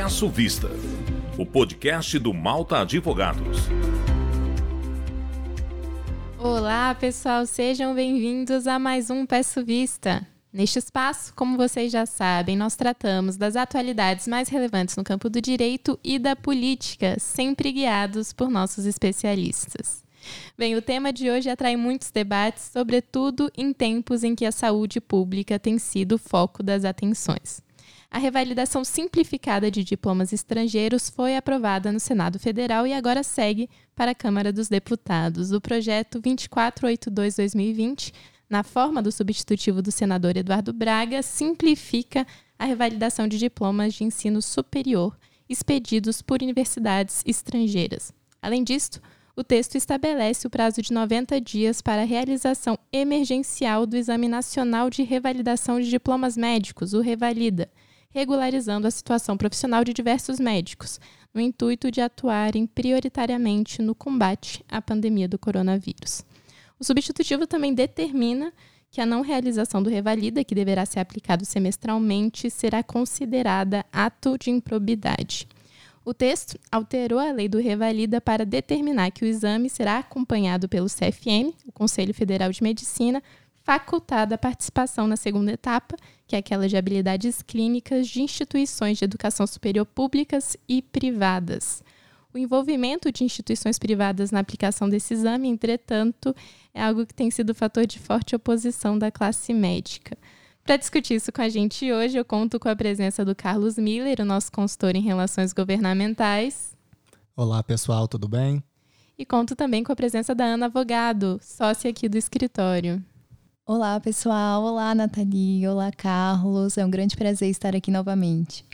Peço Vista, o podcast do Malta Advogados. Olá, pessoal, sejam bem-vindos a mais um Peço Vista. Neste espaço, como vocês já sabem, nós tratamos das atualidades mais relevantes no campo do direito e da política, sempre guiados por nossos especialistas. Bem, o tema de hoje atrai muitos debates, sobretudo em tempos em que a saúde pública tem sido o foco das atenções. A revalidação simplificada de diplomas estrangeiros foi aprovada no Senado Federal e agora segue para a Câmara dos Deputados. O projeto 2482-2020, na forma do substitutivo do senador Eduardo Braga, simplifica a revalidação de diplomas de ensino superior expedidos por universidades estrangeiras. Além disso, o texto estabelece o prazo de 90 dias para a realização emergencial do Exame Nacional de Revalidação de Diplomas Médicos, o Revalida, regularizando a situação profissional de diversos médicos, no intuito de atuarem prioritariamente no combate à pandemia do coronavírus. O substitutivo também determina que a não realização do Revalida, que deverá ser aplicado semestralmente, será considerada ato de improbidade. O texto alterou a lei do Revalida para determinar que o exame será acompanhado pelo CFM, o Conselho Federal de Medicina, facultada a participação na segunda etapa, que é aquela de habilidades clínicas de instituições de educação superior públicas e privadas. O envolvimento de instituições privadas na aplicação desse exame, entretanto, é algo que tem sido fator de forte oposição da classe médica. Para discutir isso com a gente hoje, eu conto com a presença do Carlos Miller, o nosso consultor em relações governamentais. Olá, pessoal, tudo bem? E conto também com a presença da Ana Avogado, sócia aqui do escritório. Olá, pessoal. Olá, Nathalie. Olá, Carlos. É um grande prazer estar aqui novamente.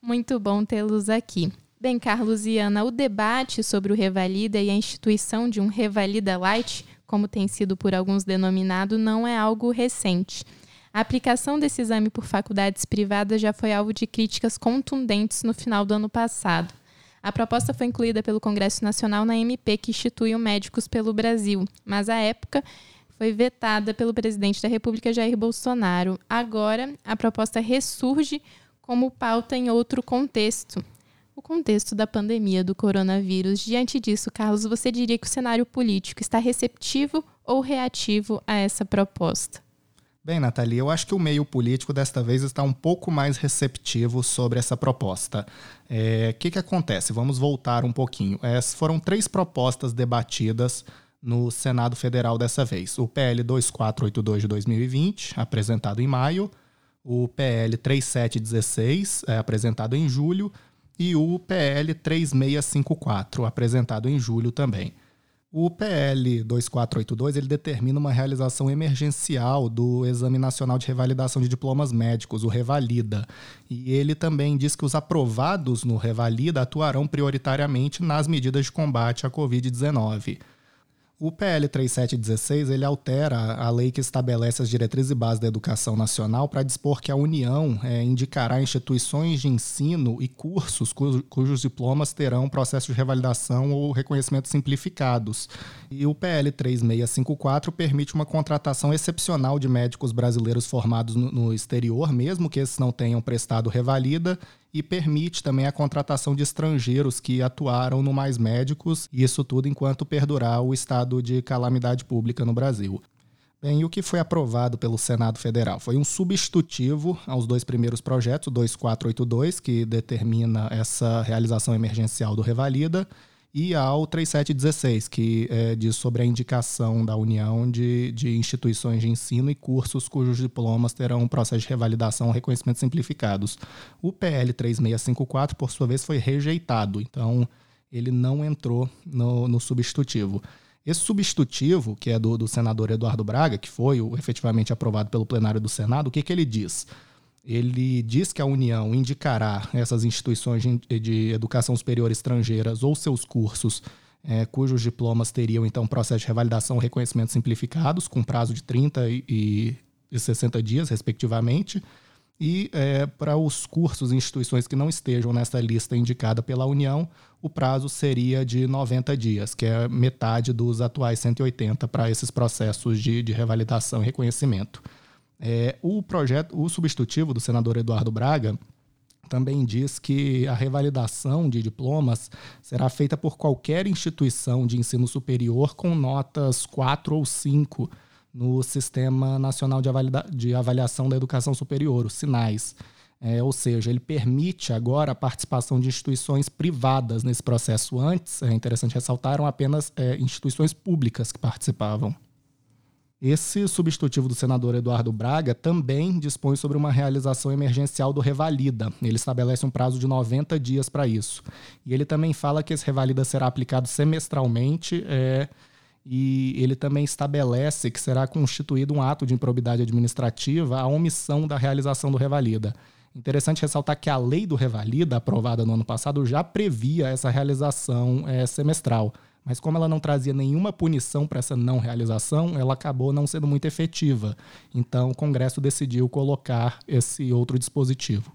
Muito bom tê-los aqui. Bem, Carlos e Ana, o debate sobre o Revalida e a instituição de um Revalida Light, como tem sido por alguns denominado, não é algo recente. A aplicação desse exame por faculdades privadas já foi alvo de críticas contundentes no final do ano passado. A proposta foi incluída pelo Congresso Nacional na MP que institui o Médicos pelo Brasil, mas à época foi vetada pelo presidente da República Jair Bolsonaro. Agora, a proposta ressurge como pauta em outro contexto, o contexto da pandemia do coronavírus. Diante disso, Carlos, você diria que o cenário político está receptivo ou reativo a essa proposta? Bem, Nathalie, eu acho que o meio político desta vez está um pouco mais receptivo sobre essa proposta. O é, que, que acontece? Vamos voltar um pouquinho. É, foram três propostas debatidas no Senado Federal dessa vez. O PL 2482 de 2020, apresentado em maio, o PL 3716, é, apresentado em julho, e o PL 3654, apresentado em julho também. O PL 2482 ele determina uma realização emergencial do Exame Nacional de Revalidação de Diplomas Médicos, o Revalida. E ele também diz que os aprovados no Revalida atuarão prioritariamente nas medidas de combate à Covid-19. O PL 3716 ele altera a lei que estabelece as diretrizes e bases da educação nacional para dispor que a União é, indicará instituições de ensino e cursos cujos, cujos diplomas terão processo de revalidação ou reconhecimento simplificados. E o PL 3654 permite uma contratação excepcional de médicos brasileiros formados no, no exterior, mesmo que esses não tenham prestado revalida, e permite também a contratação de estrangeiros que atuaram no Mais Médicos, isso tudo enquanto perdurar o estado de calamidade pública no Brasil. Bem, e o que foi aprovado pelo Senado Federal? Foi um substitutivo aos dois primeiros projetos, o 2482, que determina essa realização emergencial do Revalida, e ao 3716, que é, diz sobre a indicação da União de, de instituições de ensino e cursos cujos diplomas terão um processo de revalidação ou reconhecimento simplificados. O PL 3654, por sua vez, foi rejeitado, então ele não entrou no, no substitutivo. Esse substitutivo, que é do, do senador Eduardo Braga, que foi o, efetivamente aprovado pelo plenário do Senado, o que, que ele diz? Ele diz que a União indicará essas instituições de educação superior estrangeiras ou seus cursos é, cujos diplomas teriam, então, processo de revalidação e reconhecimento simplificados, com prazo de 30 e, e 60 dias, respectivamente. E é, para os cursos e instituições que não estejam nessa lista indicada pela União, o prazo seria de 90 dias, que é metade dos atuais 180 para esses processos de, de revalidação e reconhecimento. É, o projeto, o substitutivo do senador Eduardo Braga, também diz que a revalidação de diplomas será feita por qualquer instituição de ensino superior com notas 4 ou 5 no Sistema Nacional de, Avaliação da Educação Superior, o SINAIS. É, ou seja, ele permite agora a participação de instituições privadas nesse processo. Antes, é interessante ressaltar, eram apenas é, instituições públicas que participavam. Esse substitutivo do senador Eduardo Braga também dispõe sobre uma realização emergencial do Revalida. Ele estabelece um prazo de 90 dias para isso. E ele também fala que esse Revalida será aplicado semestralmente é, e ele também estabelece que será constituído um ato de improbidade administrativa a omissão da realização do Revalida. Interessante ressaltar que a lei do Revalida, aprovada no ano passado, já previa essa realização é, semestral. Mas como ela não trazia nenhuma punição para essa não realização, ela acabou não sendo muito efetiva. Então o Congresso decidiu colocar esse outro dispositivo.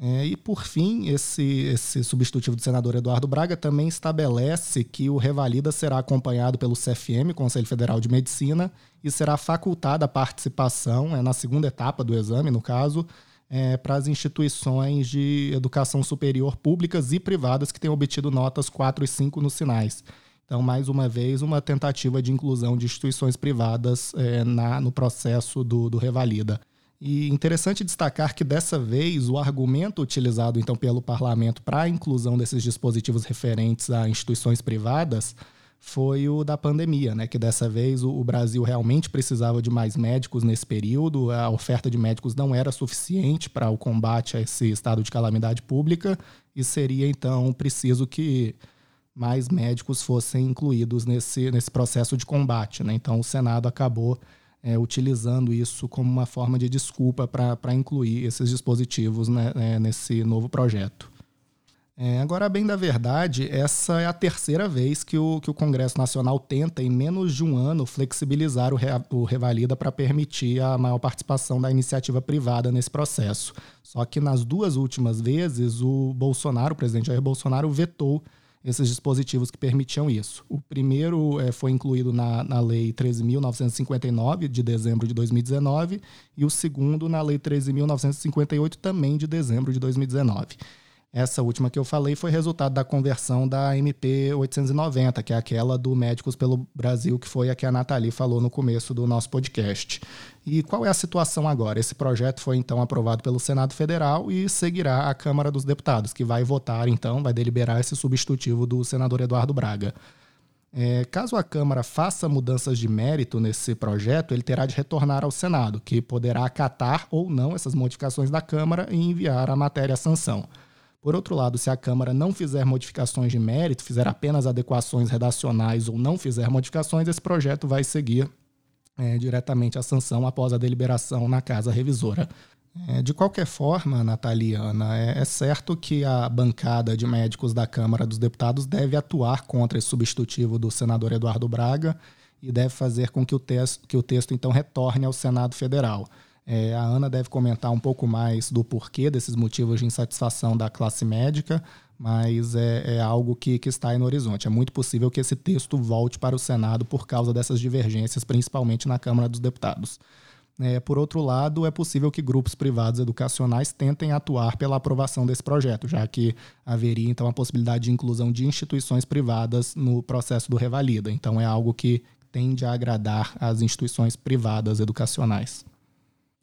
É, e, por fim, esse, esse substitutivo do senador Eduardo Braga também estabelece que o Revalida será acompanhado pelo CFM, Conselho Federal de Medicina, e será facultada a participação, é, na segunda etapa do exame, no caso, é, para as instituições de educação superior públicas e privadas que tenham obtido notas 4 e 5 nos sinais. Então, mais uma vez, uma tentativa de inclusão de instituições privadas é, na, no processo do, do Revalida. E interessante destacar que dessa vez o argumento utilizado então pelo parlamento para a inclusão desses dispositivos referentes a instituições privadas foi o da pandemia, né? Que dessa vez o, Brasil realmente precisava de mais médicos nesse período, a oferta de médicos não era suficiente para o combate a esse estado de calamidade pública e seria então preciso que mais médicos fossem incluídos nesse, nesse processo de combate, né? Então o Senado acabou é, utilizando isso como uma forma de desculpa para incluir esses dispositivos né, é, nesse novo projeto. É, agora, bem da verdade, essa é a terceira vez que o, que o Congresso Nacional tenta, em menos de um ano, flexibilizar o, re, o Revalida para permitir a maior participação da iniciativa privada nesse processo. Só que nas duas últimas vezes, o Bolsonaro, o presidente Jair Bolsonaro, vetou esses dispositivos que permitiam isso. O primeiro é, foi incluído na, na Lei 13.959, de dezembro de 2019, e o segundo na Lei 13.958, também de dezembro de 2019. Essa última que eu falei foi resultado da conversão da MP 890, que é aquela do Médicos pelo Brasil, que foi a que a Nathalie falou no começo do nosso podcast. E qual é a situação agora? Esse projeto foi então aprovado pelo Senado Federal e seguirá a Câmara dos Deputados, que vai votar então, vai deliberar esse substitutivo do senador Eduardo Braga. É, caso a Câmara faça mudanças de mérito nesse projeto, ele terá de retornar ao Senado, que poderá acatar ou não essas modificações da Câmara e enviar a matéria à sanção. Por outro lado, se a Câmara não fizer modificações de mérito, fizer apenas adequações redacionais ou não fizer modificações, esse projeto vai seguir é, diretamente à sanção após a deliberação na Casa Revisora. É, de qualquer forma, Nataliana, é, é, certo que a bancada de médicos da Câmara dos Deputados deve atuar contra esse substitutivo do senador Eduardo Braga e deve fazer com que o texto, que o texto então retorne ao Senado Federal. É, a Ana deve comentar um pouco mais do porquê desses motivos de insatisfação da classe médica, mas é, é algo que, que, está aí no horizonte. É muito possível que esse texto volte para o Senado por causa dessas divergências, principalmente na Câmara dos Deputados. É, por outro lado, é possível que grupos privados educacionais tentem atuar pela aprovação desse projeto, já que haveria então a possibilidade de inclusão de instituições privadas no processo do Revalida. Então, é algo que tende a agradar as instituições privadas educacionais.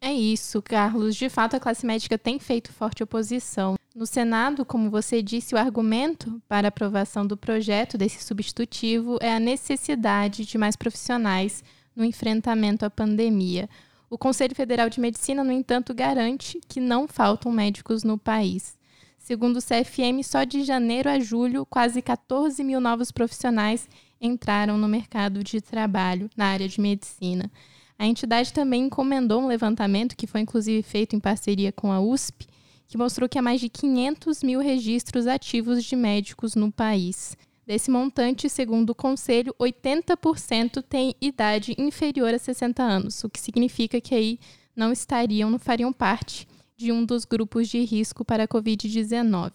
É isso, Carlos. De fato, a classe médica tem feito forte oposição. No Senado, como você disse, o argumento para a aprovação do projeto desse substitutivo é a necessidade de mais profissionais no enfrentamento à pandemia. O Conselho Federal de Medicina, no entanto, garante que não faltam médicos no país. Segundo o CFM, só de janeiro a julho, quase 14 mil novos profissionais entraram no mercado de trabalho na área de medicina. A entidade também encomendou um levantamento, que foi inclusive feito em parceria com a USP, que mostrou que há mais de 500 mil registros ativos de médicos no país. Desse montante, segundo o Conselho, 80% tem idade inferior a 60 anos, o que significa que aí não estariam, não fariam parte de um dos grupos de risco para a Covid-19.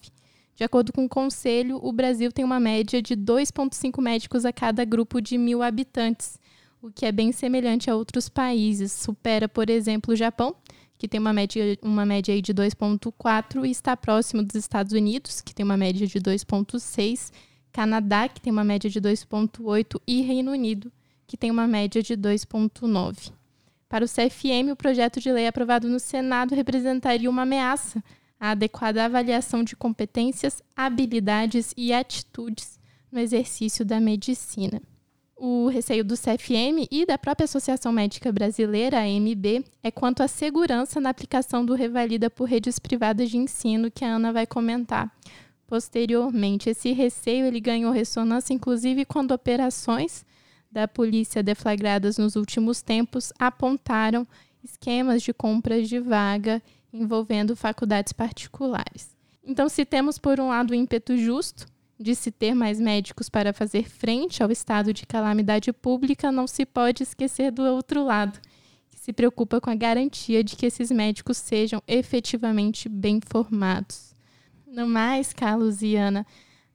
De acordo com o Conselho, o Brasil tem uma média de 2,5 médicos a cada grupo de mil habitantes, o que é bem semelhante a outros países. Supera, por exemplo, o Japão, que tem uma média, uma média aí de 2,4, e está próximo dos Estados Unidos, que tem uma média de 2,6, Canadá, que tem uma média de 2,8, e Reino Unido, que tem uma média de 2,9. Para o CFM, o projeto de lei aprovado no Senado representaria uma ameaça à adequada avaliação de competências, habilidades e atitudes no exercício da medicina. O receio do CFM e da própria Associação Médica Brasileira, AMB, é quanto à segurança na aplicação do Revalida por redes privadas de ensino, que a Ana vai comentar posteriormente. Esse receio ele ganhou ressonância, inclusive, quando operações da polícia deflagradas nos últimos tempos apontaram esquemas de compras de vaga envolvendo faculdades particulares. Então, se temos, por um lado, o ímpeto justo de se ter mais médicos para fazer frente ao estado de calamidade pública, não se pode esquecer do outro lado, que se preocupa com a garantia de que esses médicos sejam efetivamente bem formados. No mais, Carlos e Ana,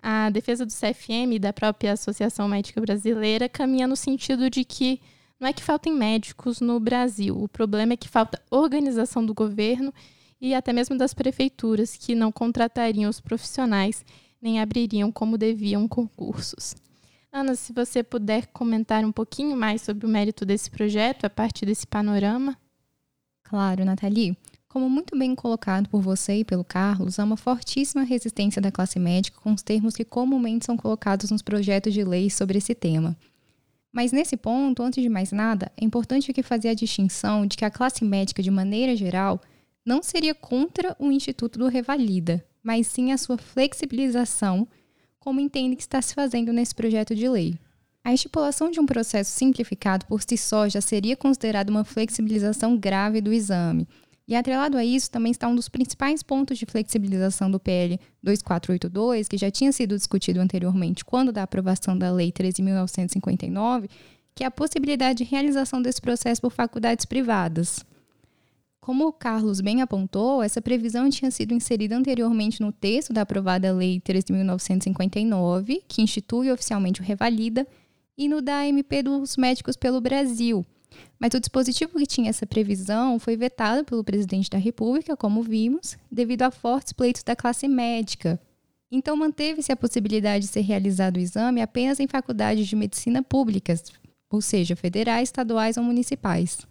a defesa do CFM e da própria Associação Médica Brasileira caminha no sentido de que não é que faltem médicos no Brasil, o problema é que falta organização do governo e até mesmo das prefeituras que não contratariam os profissionais nem abririam como deviam concursos. Ana, se você puder comentar um pouquinho mais sobre o mérito desse projeto a partir desse panorama. Claro, Nathalie. Como muito bem colocado por você e pelo Carlos, há uma fortíssima resistência da classe médica com os termos que comumente são colocados nos projetos de lei sobre esse tema. Mas nesse ponto, antes de mais nada, é importante aqui fazer a distinção de que a classe médica, de maneira geral, não seria contra o Instituto do Revalida, mas sim a sua flexibilização, como entende que está se fazendo nesse projeto de lei. A estipulação de um processo simplificado por si só já seria considerada uma flexibilização grave do exame. E atrelado a isso também está um dos principais pontos de flexibilização do PL 2482, que já tinha sido discutido anteriormente quando da aprovação da Lei 13.959, que é a possibilidade de realização desse processo por faculdades privadas. Como o Carlos bem apontou, essa previsão tinha sido inserida anteriormente no texto da aprovada Lei 13.959, que institui oficialmente o Revalida, e no da MP dos Médicos pelo Brasil. Mas o dispositivo que tinha essa previsão foi vetado pelo presidente da República, como vimos, devido a fortes pleitos da classe médica. Então, manteve-se a possibilidade de ser realizado o exame apenas em faculdades de medicina públicas, ou seja, federais, estaduais ou municipais.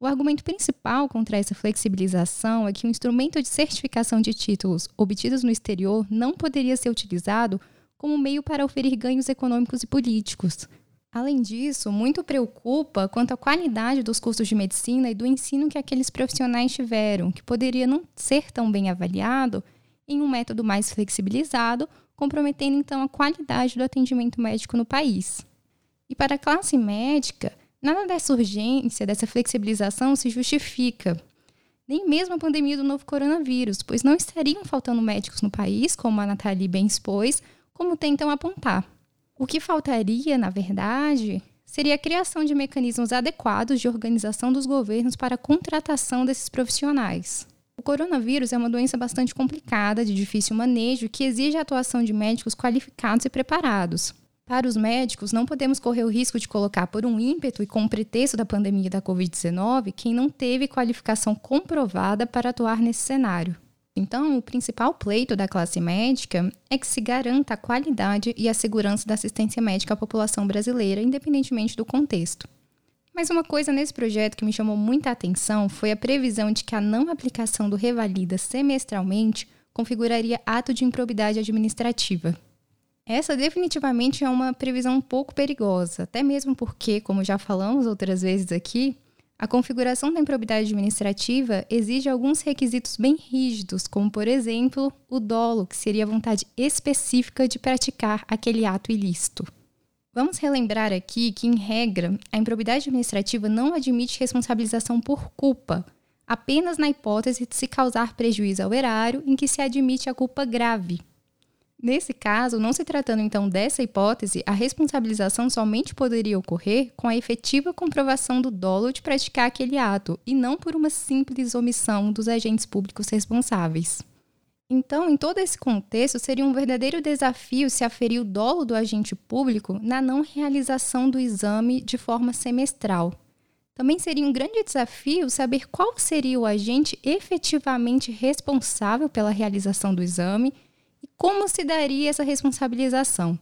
O argumento principal contra essa flexibilização é que o instrumento de certificação de títulos obtidos no exterior não poderia ser utilizado como meio para oferir ganhos econômicos e políticos. Além disso, muito preocupa quanto à qualidade dos cursos de medicina e do ensino que aqueles profissionais tiveram, que poderia não ser tão bem avaliado em um método mais flexibilizado, comprometendo então a qualidade do atendimento médico no país. E para a classe médica, Nada dessa urgência, dessa flexibilização se justifica. Nem mesmo a pandemia do novo coronavírus, pois não estariam faltando médicos no país, como a Nathalie bem expôs, como tentam apontar. O que faltaria, na verdade, seria a criação de mecanismos adequados de organização dos governos para a contratação desses profissionais. O coronavírus é uma doença bastante complicada, de difícil manejo, que exige a atuação de médicos qualificados e preparados. Para os médicos, não podemos correr o risco de colocar por um ímpeto e com o pretexto da pandemia da Covid-19 quem não teve qualificação comprovada para atuar nesse cenário. Então, o principal pleito da classe médica é que se garanta a qualidade e a segurança da assistência médica à população brasileira, independentemente do contexto. Mas uma coisa nesse projeto que me chamou muita atenção foi a previsão de que a não aplicação do Revalida semestralmente configuraria ato de improbidade administrativa. Essa definitivamente é uma previsão um pouco perigosa, até mesmo porque, como já falamos outras vezes aqui, a configuração da improbidade administrativa exige alguns requisitos bem rígidos, como, por exemplo, o dolo, que seria a vontade específica de praticar aquele ato ilícito. Vamos relembrar aqui que, em regra, a improbidade administrativa não admite responsabilização por culpa, apenas na hipótese de se causar prejuízo ao erário em que se admite a culpa grave, Nesse caso, não se tratando então dessa hipótese, a responsabilização somente poderia ocorrer com a efetiva comprovação do dolo de praticar aquele ato e não por uma simples omissão dos agentes públicos responsáveis. Então, em todo esse contexto, seria um verdadeiro desafio se aferir o dolo do agente público na não realização do exame de forma semestral. também seria um grande desafio saber qual seria o agente efetivamente responsável pela realização do exame e como se daria essa responsabilização.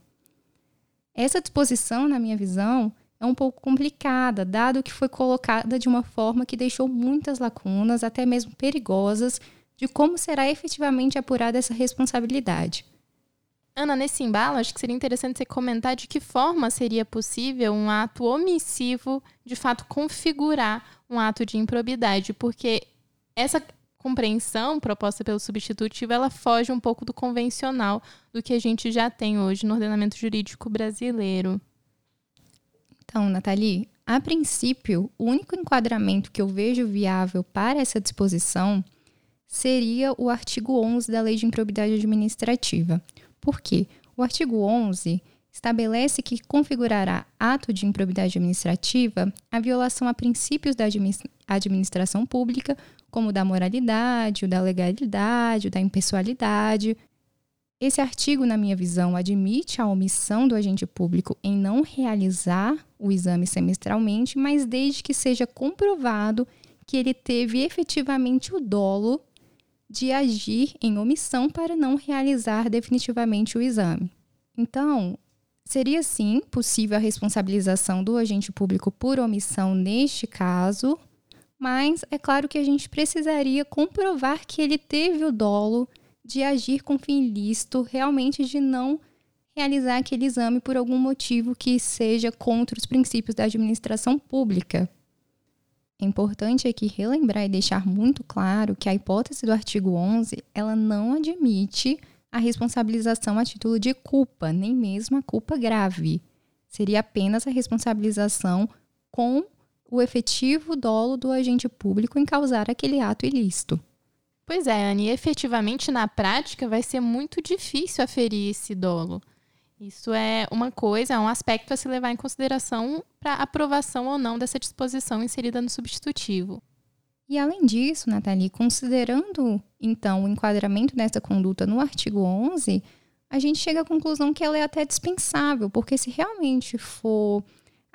Essa disposição, na minha visão, é um pouco complicada, dado que foi colocada de uma forma que deixou muitas lacunas, até mesmo perigosas, de como será efetivamente apurada essa responsabilidade. Ana, nesse embalo, acho que seria interessante você comentar de que forma seria possível um ato omissivo, de fato, configurar um ato de improbidade, porque essa compreensão proposta pelo substitutivo, ela foge um pouco do convencional do que a gente já tem hoje no ordenamento jurídico brasileiro. Então, Nathalie, a princípio, o único enquadramento que eu vejo viável para essa disposição seria o artigo 11 da Lei de Improbidade Administrativa, por quê? O artigo 11 estabelece que configurará ato de improbidade administrativa a violação a princípios da administração pública, como o da moralidade, o da legalidade, o da impessoalidade. Esse artigo, na minha visão, admite a omissão do agente público em não realizar o exame semestralmente, mas desde que seja comprovado que ele teve efetivamente o dolo de agir em omissão para não realizar definitivamente o exame. Então, seria sim possível a responsabilização do agente público por omissão neste caso, mas é claro que a gente precisaria comprovar que ele teve o dolo de agir com fim ilícito, realmente de não realizar aquele exame por algum motivo que seja contra os princípios da administração pública. É importante aqui relembrar e deixar muito claro que a hipótese do artigo 11, ela não admite a responsabilização a título de culpa, nem mesmo a culpa grave. Seria apenas a responsabilização com o efetivo dolo do agente público em causar aquele ato ilícito. Pois é, Anne, efetivamente na prática vai ser muito difícil aferir esse dolo. Isso é uma coisa, é um aspecto a se levar em consideração para aprovação ou não dessa disposição inserida no substitutivo. E além disso, Nathalie, considerando então o enquadramento dessa conduta no artigo 11, a gente chega à conclusão que ela é até dispensável, porque se realmente for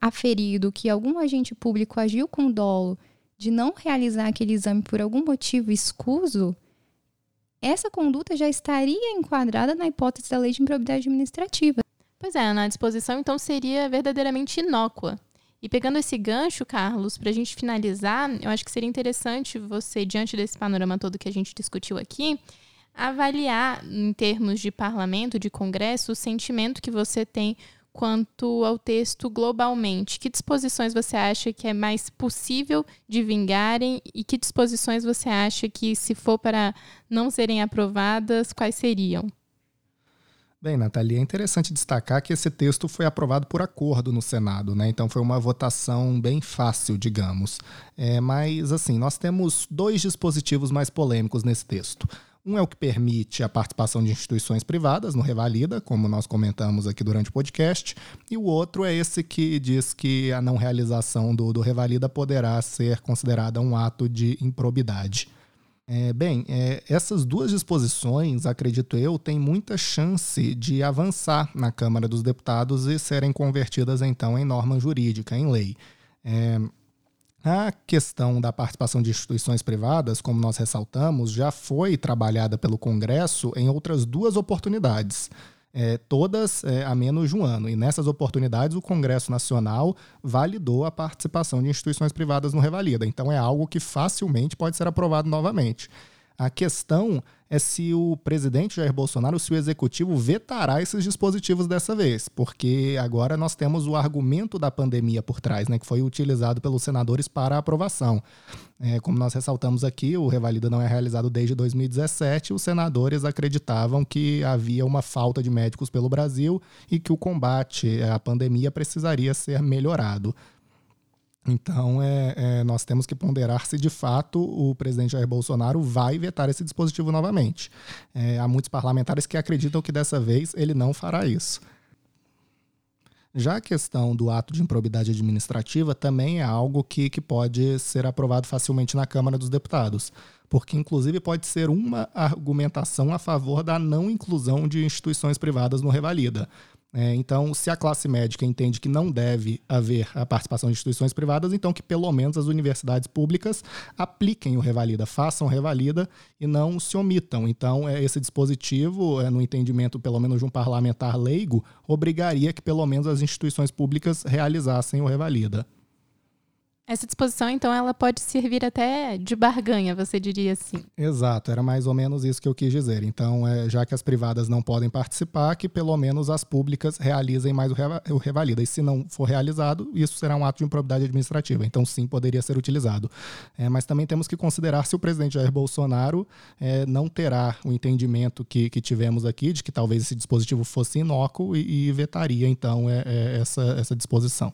aferido que algum agente público agiu com dolo de não realizar aquele exame por algum motivo escuso, essa conduta já estaria enquadrada na hipótese da lei de improbidade administrativa. Pois é, na disposição então seria verdadeiramente inócua. E pegando esse gancho, Carlos, para a gente finalizar, eu acho que seria interessante você, diante desse panorama todo que a gente discutiu aqui, avaliar, em termos de parlamento, de congresso, o sentimento que você tem quanto ao texto globalmente. Que disposições você acha que é mais possível de vingarem e que disposições você acha que, se for para não serem aprovadas, quais seriam? Bem, Nathalie, é interessante destacar que esse texto foi aprovado por acordo no Senado, né? Então foi uma votação bem fácil, digamos. É, mas, assim, nós temos dois dispositivos mais polêmicos nesse texto. Um é o que permite a participação de instituições privadas no Revalida, como nós comentamos aqui durante o podcast, e o outro é esse que diz que a não realização do, do Revalida poderá ser considerada um ato de improbidade. É, bem, é, essas duas disposições, acredito eu, têm muita chance de avançar na Câmara dos Deputados e serem convertidas então em norma jurídica, em lei. É, a questão da participação de instituições privadas, como nós ressaltamos, já foi trabalhada pelo Congresso em outras duas oportunidades. É, todas é, há menos de um ano. E nessas oportunidades, o Congresso Nacional validou a participação de instituições privadas no Revalida. Então, é algo que facilmente pode ser aprovado novamente. A questão é se o presidente Jair Bolsonaro, se o executivo vetará esses dispositivos dessa vez, porque agora nós temos o argumento da pandemia por trás, né, que foi utilizado pelos senadores para aprovação. É, como nós ressaltamos aqui, o Revalida não é realizado desde 2017, os senadores acreditavam que havia uma falta de médicos pelo Brasil e que o combate à pandemia precisaria ser melhorado. Então, é, é, nós temos que ponderar se de fato o presidente Jair Bolsonaro vai vetar esse dispositivo novamente. É, há muitos parlamentares que acreditam que dessa vez ele não fará isso. Já a questão do ato de improbidade administrativa também é algo que, que pode ser aprovado facilmente na Câmara dos Deputados, porque inclusive pode ser uma argumentação a favor da não inclusão de instituições privadas no Revalida. É, então, se a classe médica entende que não deve haver a participação de instituições privadas, então que pelo menos as universidades públicas apliquem o Revalida, façam Revalida e não se omitam. Então, é, esse dispositivo, é, no entendimento pelo menos de um parlamentar leigo, obrigaria que pelo menos as instituições públicas realizassem o Revalida. Essa disposição, então, ela pode servir até de barganha, você diria assim. Exato, era mais ou menos isso que eu quis dizer. Então, é, já que as privadas não podem participar, que pelo menos as públicas realizem mais o, reva o revalida. E se não for realizado, isso será um ato de improbidade administrativa. Então, sim, poderia ser utilizado. É, mas também temos que considerar se o presidente Jair Bolsonaro é, não terá o entendimento que, que tivemos aqui, de que talvez esse dispositivo fosse inócuo e, e vetaria, então, é, é, essa, essa disposição.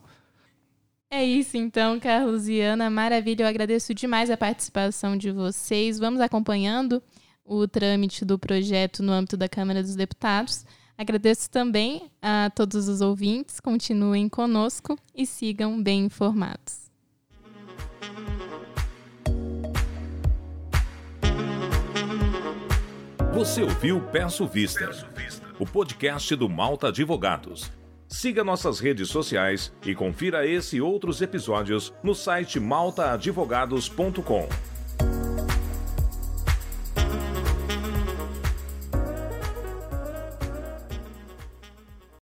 É isso então, Carlos e Ana. Maravilha, eu agradeço demais a participação de vocês. Vamos acompanhando o trâmite do projeto no âmbito da Câmara dos Deputados. Agradeço também a todos os ouvintes, continuem conosco e sigam bem informados. Você ouviu Peço Vista, o podcast do Malta Advogados. Siga nossas redes sociais e confira esse e outros episódios no site maltaadvogados.com.